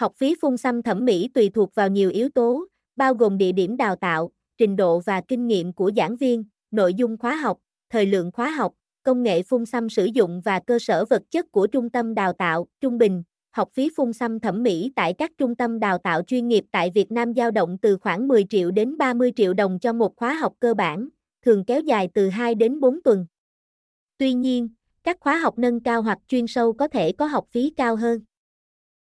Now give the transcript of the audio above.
Học phí phun xăm thẩm mỹ tùy thuộc vào nhiều yếu tố, bao gồm địa điểm đào tạo, trình độ và kinh nghiệm của giảng viên, nội dung khóa học, thời lượng khóa học, công nghệ phun xăm sử dụng và cơ sở vật chất của trung tâm đào tạo, trung bình, học phí phun xăm thẩm mỹ tại các trung tâm đào tạo chuyên nghiệp tại Việt Nam dao động từ khoảng 10 triệu đến 30 triệu đồng cho một khóa học cơ bản, thường kéo dài từ 2 đến 4 tuần. Tuy nhiên, các khóa học nâng cao hoặc chuyên sâu có thể có học phí cao hơn.